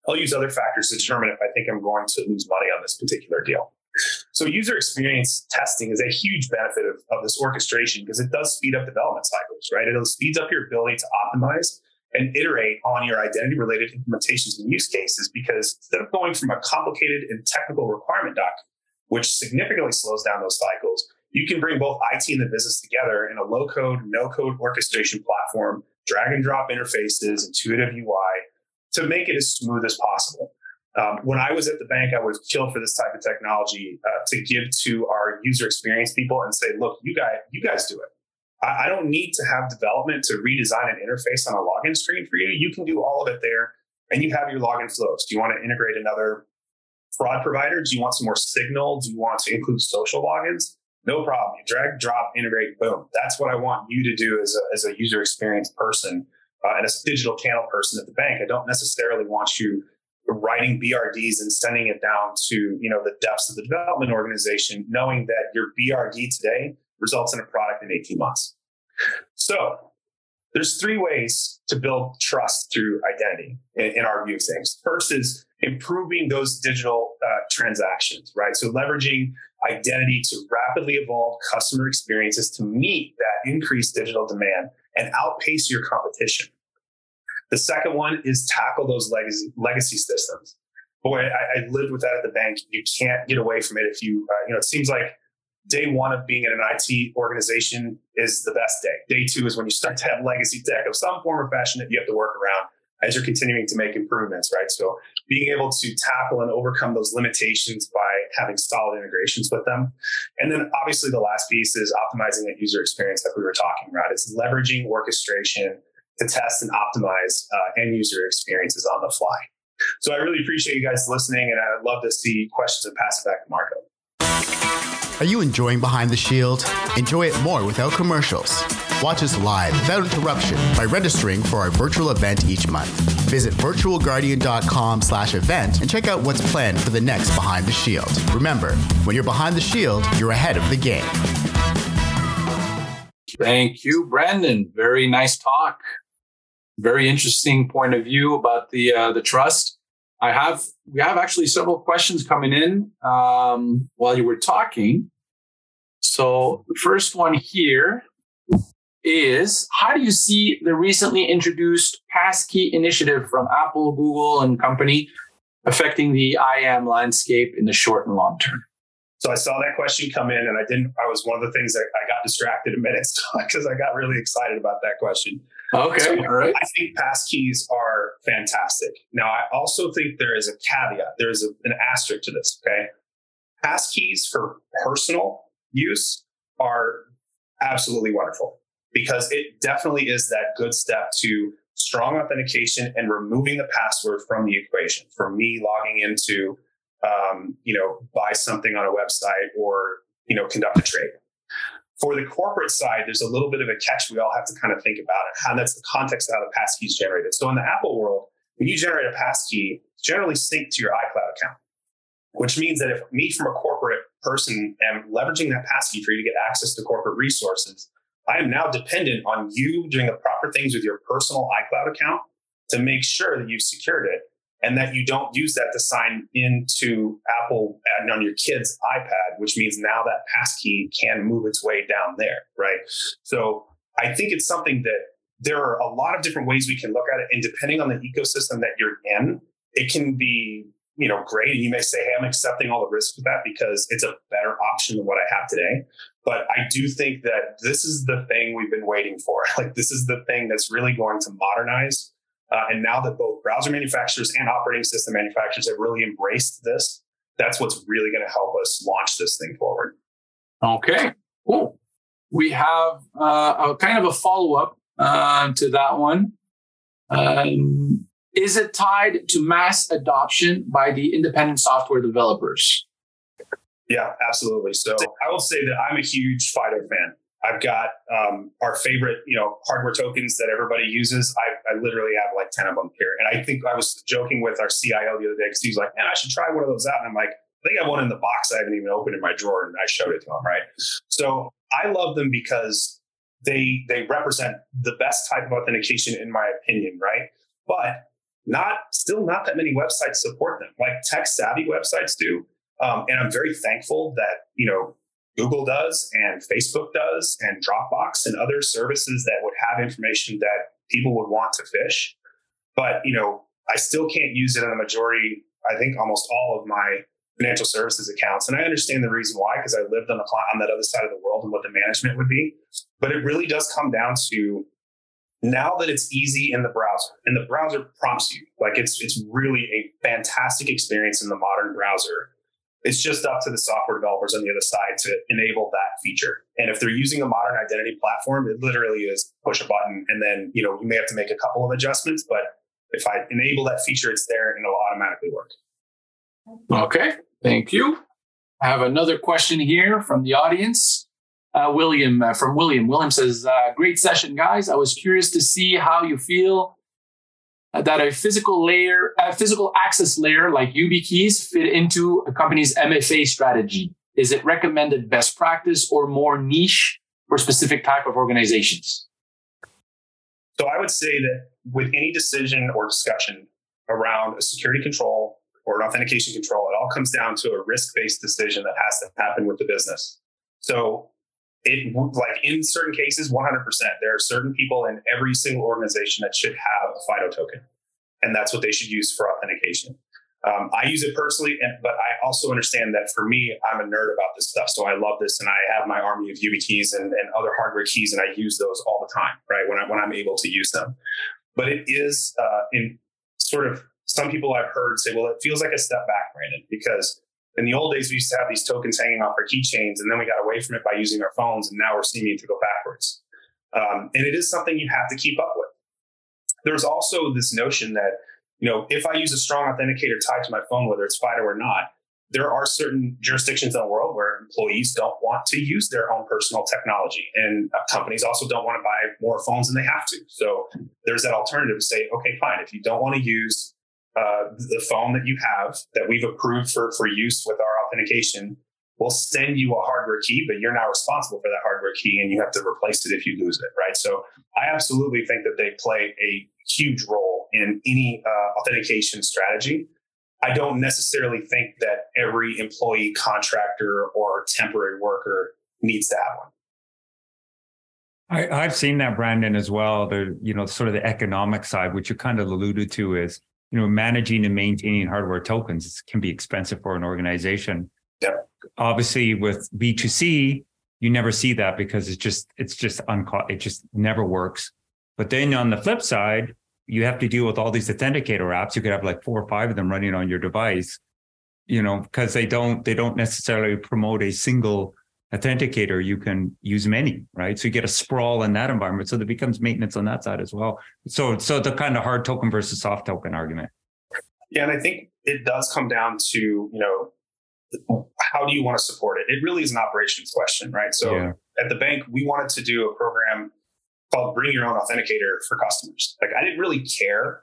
S3: I'll use other factors to determine if I think I'm going to lose money on this particular deal. So user experience testing is a huge benefit of, of this orchestration because it does speed up development cycles, right? It speeds up your ability to optimize and iterate on your identity related implementations and use cases because instead of going from a complicated and technical requirement doc, which significantly slows down those cycles, you can bring both IT and the business together in a low code, no code orchestration platform, drag and drop interfaces, intuitive UI to make it as smooth as possible. Um, when I was at the bank, I was killed for this type of technology uh, to give to our user experience people and say, look, you guys, you guys do it. I, I, don't need to have development to redesign an interface on a login screen for you. You can do all of it there and you have your login flows. Do you want to integrate another fraud provider? Do you want some more signal? Do you want to include social logins? No problem. You drag, drop, integrate, boom. That's what I want you to do as a, as a user experience person uh, and a digital channel person at the bank. I don't necessarily want you writing BRDs and sending it down to you know the depths of the development organization, knowing that your BRD today results in a product in 18 months. So there's three ways to build trust through identity in, in our view of things. First is improving those digital uh, transactions, right? So leveraging identity to rapidly evolve customer experiences to meet that increased digital demand and outpace your competition. The second one is tackle those legacy legacy systems. Boy, I, I lived with that at the bank. You can't get away from it if you uh, you know. It seems like day one of being in an IT organization is the best day. Day two is when you start to have legacy tech of some form or fashion that you have to work around as you're continuing to make improvements, right? So being able to tackle and overcome those limitations by having solid integrations with them. And then obviously the last piece is optimizing that user experience that we were talking about. It's leveraging orchestration to test and optimize uh, end user experiences on the fly. So I really appreciate you guys listening, and I'd love to see questions and pass it back to Marco.
S5: Are you enjoying Behind the Shield? Enjoy it more without commercials. Watch us live without interruption by registering for our virtual event each month. Visit virtualguardian.com slash event and check out what's planned for the next Behind the Shield. Remember, when you're behind the shield, you're ahead of the game.
S1: Thank you, Branden. Very nice talk very interesting point of view about the uh, the trust. I have we have actually several questions coming in um, while you were talking. So the first one here is how do you see the recently introduced passkey initiative from Apple, Google, and company affecting the IAM landscape in the short and long term?
S3: So I saw that question come in, and I didn't. I was one of the things that I got distracted a minute because [LAUGHS] I got really excited about that question.
S1: Okay, all right. I
S3: think passkeys are fantastic. Now, I also think there is a caveat. There is a, an asterisk to this. Okay, passkeys for personal use are absolutely wonderful because it definitely is that good step to strong authentication and removing the password from the equation. For me, logging into um, you know buy something on a website or you know conduct a trade. For the corporate side, there's a little bit of a catch we all have to kind of think about it, and that's the context of how the passkey is generated. So in the Apple world, when you generate a passkey, generally sync to your iCloud account, which means that if me from a corporate person am leveraging that passkey for you to get access to corporate resources, I am now dependent on you doing the proper things with your personal iCloud account to make sure that you've secured it and that you don't use that to sign into Apple and uh, on your kid's iPad, which means now that passkey can move its way down there, right? So I think it's something that there are a lot of different ways we can look at it. And depending on the ecosystem that you're in, it can be, you know, great. And you may say, hey, I'm accepting all the risks with that because it's a better option than what I have today. But I do think that this is the thing we've been waiting for. [LAUGHS] Like this is the thing that's really going to modernize uh, and now that both browser manufacturers and operating system manufacturers have really embraced this, that's what's really going to help us launch this thing forward.
S1: Okay, cool. We have uh, a kind of a follow up uh, to that one. Um, is it tied to mass adoption by the independent software developers?
S3: Yeah, absolutely. So I will say that I'm a huge FIDO fan. I've got um, our favorite, you know, hardware tokens that everybody uses. I, I literally have 10 of them here. And I think I was joking with our CIO the other day because he was like, man, I should try one of those out. And I'm like, I think I have one in the box I haven't even opened in my drawer and I showed it to him, right? So I love them because they they represent the best type of authentication in my opinion, right? But not still not that many websites support them like tech savvy websites do. Um, and I'm very thankful that you know Google does and Facebook does and Dropbox and other services that would have information that people would want to phish. But, you know, I still can't use it in the majority, I think almost all of my financial services accounts. And I understand the reason why, because I lived on the on that other side of the world and what the management would be. But it really does come down to now that it's easy in the browser and the browser prompts you, like it's it's really a fantastic experience in the modern browser. It's just up to the software developers on the other side to enable that feature. And if they're using a modern identity platform, it literally is push a button and then, you know, you may have to make a couple of adjustments, but if I enable that feature, it's there and it'll automatically work.
S1: Okay, thank you. I have another question here from the audience. Uh, William, uh, from William. William says, uh, Great session, guys. I was curious to see how you feel that a physical layer, a physical access layer like YubiKeys fit into a company's MFA strategy. Is it recommended best practice or more niche for specific type of organizations?
S3: So I would say that with any decision or discussion around a security control or an authentication control, it all comes down to a risk-based decision that has to happen with the business. So it like in certain cases, 100%, there are certain people in every single organization that should have a FIDO token. And that's what they should use for authentication. Um, I use it personally, and, but I also understand that for me, I'm a nerd about this stuff. So I love this, and I have my army of YubiKeys and, and other hardware keys, and I use those all the time, right? When, I, when I'm able to use them. But it is uh, in sort of some people I've heard say, well, it feels like a step back, Branden, because in the old days, we used to have these tokens hanging off our keychains, and then we got away from it by using our phones, and now we're seeming to go backwards. Um, and it is something you have to keep up with. There's also this notion that you know, if I use a strong authenticator tied to my phone, whether it's FIDO or not, there are certain jurisdictions in the world where employees don't want to use their own personal technology. And uh, companies also don't want to buy more phones than they have to. So there's that alternative to say, okay, fine, if you don't want to use uh, the phone that you have that we've approved for, for use with our authentication, we'll send you a hardware key, but you're now responsible for that hardware key and you have to replace it if you lose it, right? So I absolutely think that they play a huge role in any uh, authentication strategy. I don't necessarily think that every employee, contractor, or temporary worker needs to have
S2: one. I, have seen that, Branden, as well. The you know sort of the economic side, which you kind of alluded to, is you know managing and maintaining hardware tokens can be expensive for an organization.
S3: Yep.
S2: Obviously, with B two C, you never see that because it's just it's just uncaught. It just never works. But then on the flip side, you have to deal with all these authenticator apps. You could have like four or five of them running on your device, you know, because they don't they don't necessarily promote a single authenticator. You can use many, right? So you get a sprawl in that environment. So there becomes maintenance on that side as well. So so the kind of hard token versus soft token argument.
S3: Yeah, and I think it does come down to you know how do you want to support it? It really is an operations question, right? So yeah. at the bank, we wanted to do a program called Bring Your Own Authenticator for customers. Like I didn't really care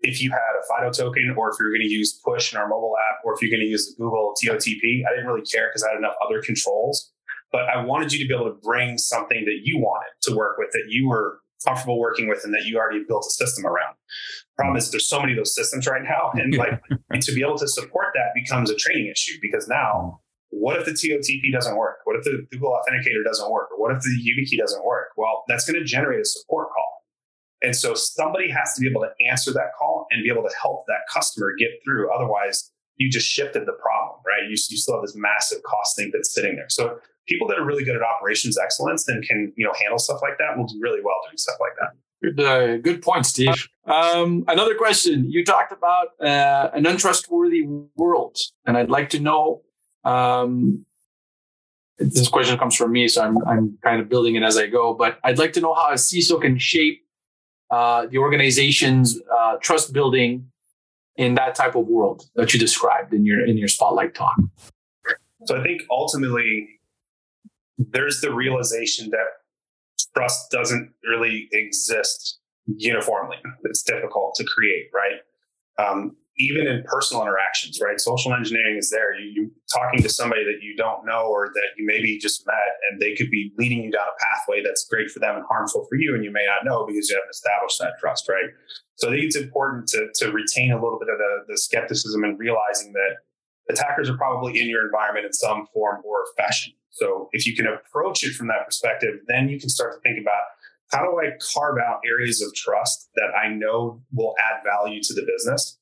S3: if you had a FIDO token or if you were going to use Push in our mobile app or if you're going to use Google TOTP. I didn't really care because I had enough other controls. But I wanted you to be able to bring something that you wanted to work with that you were comfortable working with and that you already built a system around. Problem is there's so many of those systems right now. And [LAUGHS] like and to be able to support that becomes a training issue because now mm what if the TOTP doesn't work? What if the Google Authenticator doesn't work? Or what if the YubiKey doesn't work? Well, that's going to generate a support call. And so somebody has to be able to answer that call and be able to help that customer get through. Otherwise, you just shifted the problem, right? You, you still have this massive cost thing that's sitting there. So people that are really good at operations excellence and can you know handle stuff like that will do really well doing stuff like that.
S1: Good, uh, good point, Steve. Um, another question. You talked about uh, an untrustworthy world, and I'd like to know um, this question comes from me, so I'm, I'm kind of building it as I go. But I'd like to know how a CISO can shape uh, the organization's uh, trust building in that type of world that you described in your in your spotlight talk.
S3: So I think ultimately there's the realization that trust doesn't really exist uniformly. It's difficult to create, right? Um, even in personal interactions, right? Social engineering is there. You, you talking to somebody that you don't know or that you maybe just met, and they could be leading you down a pathway that's great for them and harmful for you, and you may not know because you haven't established that trust, right? So I think it's important to to retain a little bit of the, the skepticism and realizing that attackers are probably in your environment in some form or fashion. So if you can approach it from that perspective, then you can start to think about how do I carve out areas of trust that I know will add value to the business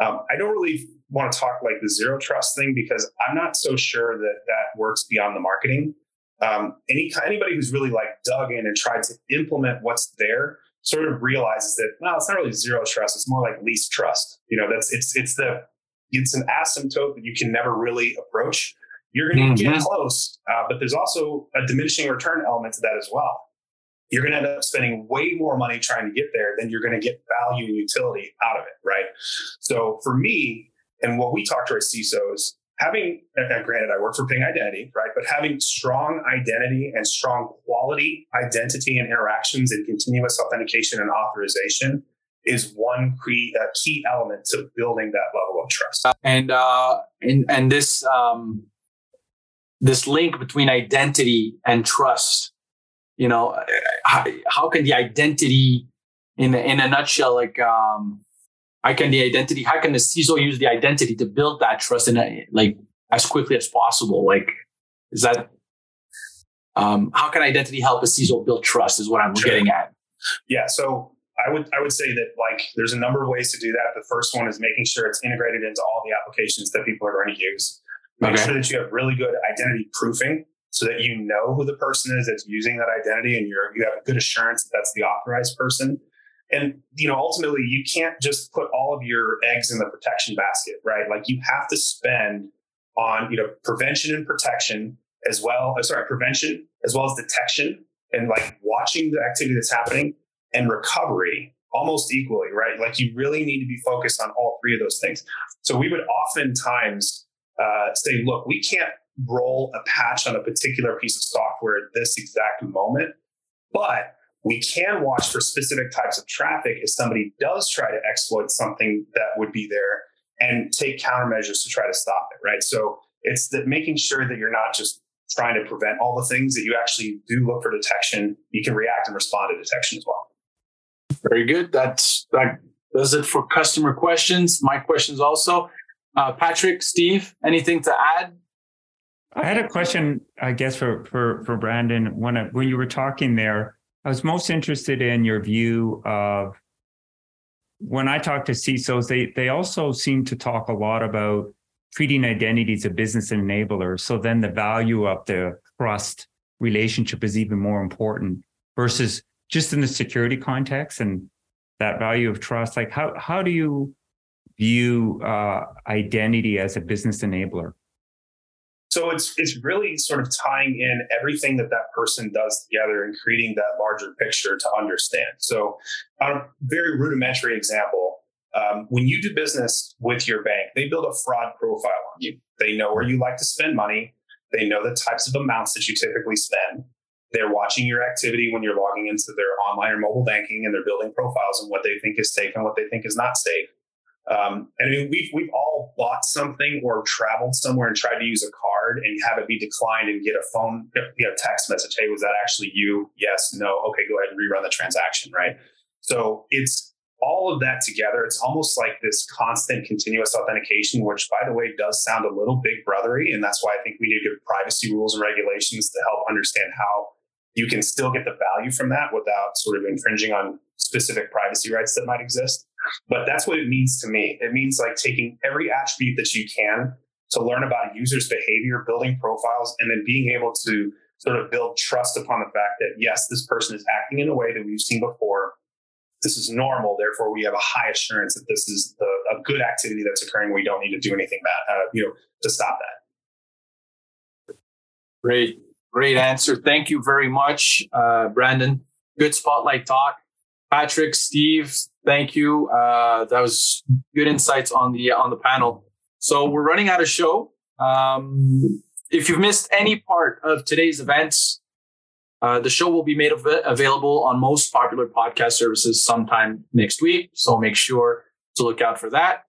S3: um, I don't really want to talk like the zero trust thing because I'm not so sure that that works beyond the marketing. Um, any anybody who's really like dug in and tried to implement what's there sort of realizes that well, it's not really zero trust; it's more like least trust. You know, that's it's it's the it's an asymptote that you can never really approach. You're going to mm-hmm. get close, uh, but there's also a diminishing return element to that as well you're going to end up spending way more money trying to get there than you're going to get value and utility out of it, right? So for me, and what we talk to our CISOs, having, granted, I work for Ping Identity, right? But having strong identity and strong quality identity and interactions and continuous authentication and authorization is one key, uh, key element to building that level of trust.
S1: Uh, and uh, and and this um, this link between identity and trust you know how, how, can the identity in in a nutshell like um how can the identity how can the CISO use the identity to build that trust in a, like as quickly as possible like is that um how can identity help a CISO build trust is what I'm sure. getting at
S3: yeah so I would I would say that like there's a number of ways to do that the first one is making sure it's integrated into all the applications that people are going to use make okay. sure that you have really good identity proofing so that you know who the person is that's using that identity and you're, you have a good assurance that that's the authorized person. And you know, ultimately, you can't just put all of your eggs in the protection basket, right? Like you have to spend on you know prevention and protection as well. Uh, sorry, prevention as well as detection and like watching the activity that's happening and recovery almost equally, right? Like you really need to be focused on all three of those things. So we would oftentimes uh, say, look, we can't roll a patch on a particular piece of software at this exact moment. But we can watch for specific types of traffic if somebody does try to exploit something that would be there and take countermeasures to try to stop it, right? So it's that making sure that you're not just trying to prevent all the things that you actually do look for detection, you can react and respond to detection as well.
S1: Very good. That's that does it for customer questions. My questions also. Uh, Patrick, Steve, anything to add
S2: I had a question, I guess, for for for Branden. When I, when you were talking there, I was most interested in your view of. When I talk to CISOs, they they also seem to talk a lot about treating identity as a business enabler. So then the value of the trust relationship is even more important versus just in the security context and that value of trust. Like how how do you view uh, identity as a business enabler?
S3: So it's it's really sort of tying in everything that that person does together and creating that larger picture to understand. So on a very rudimentary example, um, when you do business with your bank, they build a fraud profile on you. They know where you like to spend money. They know the types of amounts that you typically spend. They're watching your activity when you're logging into their online or mobile banking and they're building profiles on what they think is safe and what they think is not safe. Um, and I mean, we've we've all bought something or traveled somewhere and tried to use a card and have it be declined and get a phone, get a text message. Hey, was that actually you? Yes, no. Okay, go ahead and rerun the transaction. Right. So it's all of that together. It's almost like this constant, continuous authentication, which, by the way, does sound a little big brothery, and that's why I think we need good privacy rules and regulations to help understand how you can still get the value from that without sort of infringing on specific privacy rights that might exist. But that's what it means to me. It means like taking every attribute that you can to learn about a user's behavior, building profiles, and then being able to sort of build trust upon the fact that, yes, this person is acting in a way that we've seen before. This is normal. Therefore, we have a high assurance that this is the, a good activity that's occurring. We don't need to do anything bad, uh, you know, to stop
S1: that. Great, great answer. Thank you very much, uh, Branden. Good spotlight talk. Patrick, Steve, thank you. Uh, that was good insights on the uh, on the panel. So we're running out of show. Um, if you've missed any part of today's events, uh, the show will be made av- available on most popular podcast services sometime next week. So make sure to look out for that.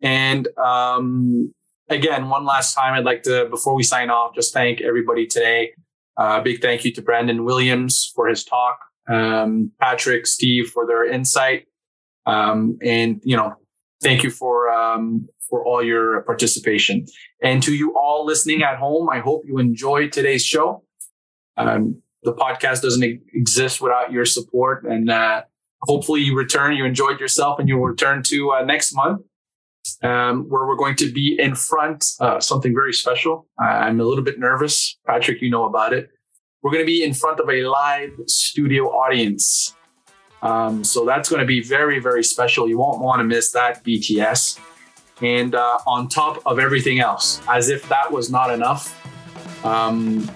S1: And um, again, one last time, I'd like to, before we sign off, just thank everybody today. Uh, big thank you to Branden Williams for his talk um, Patrick, Steve for their insight. Um, and, you know, thank you for, um, for all your participation. And to you all listening at home, I hope you enjoyed today's show. Um, the podcast doesn't exist without your support. And uh, hopefully you return, you enjoyed yourself, and you'll return to uh, next month. Um, where we're going to be in front uh, something very special. I'm a little bit nervous, Patrick. You know about it we're going to be in front of a live studio audience. Um, so that's going to be very, very special. You won't want to miss that, BTS. And uh, on top of everything else, as if that was not enough, um,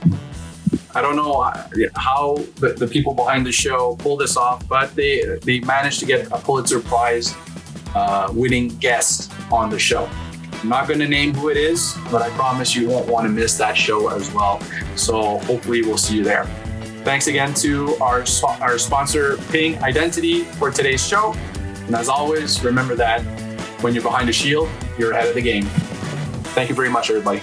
S1: I don't know uh, how the, the, people behind the show pulled this off, but they they managed to get a Pulitzer Prize uh, winning guest on the show. I'm not going to name who it is, but I promise you won't want to miss that show as well. So hopefully we'll see you there. Thanks again to our, our sponsor, Ping Identity, for today's show. And as always, remember that when you're behind a shield, you're ahead of the game. Thank you very much, everybody.